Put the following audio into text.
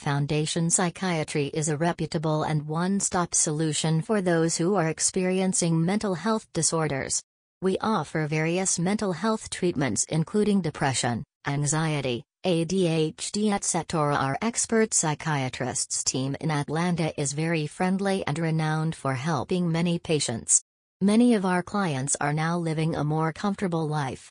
Foundation Psychiatry is a reputable and one-stop solution for those who are experiencing mental health disorders. We offer various mental health treatments including depression, anxiety, ADHD etc. Our expert psychiatrists team in Atlanta is very friendly and renowned for helping many patients. Many of our clients are now living a more comfortable life.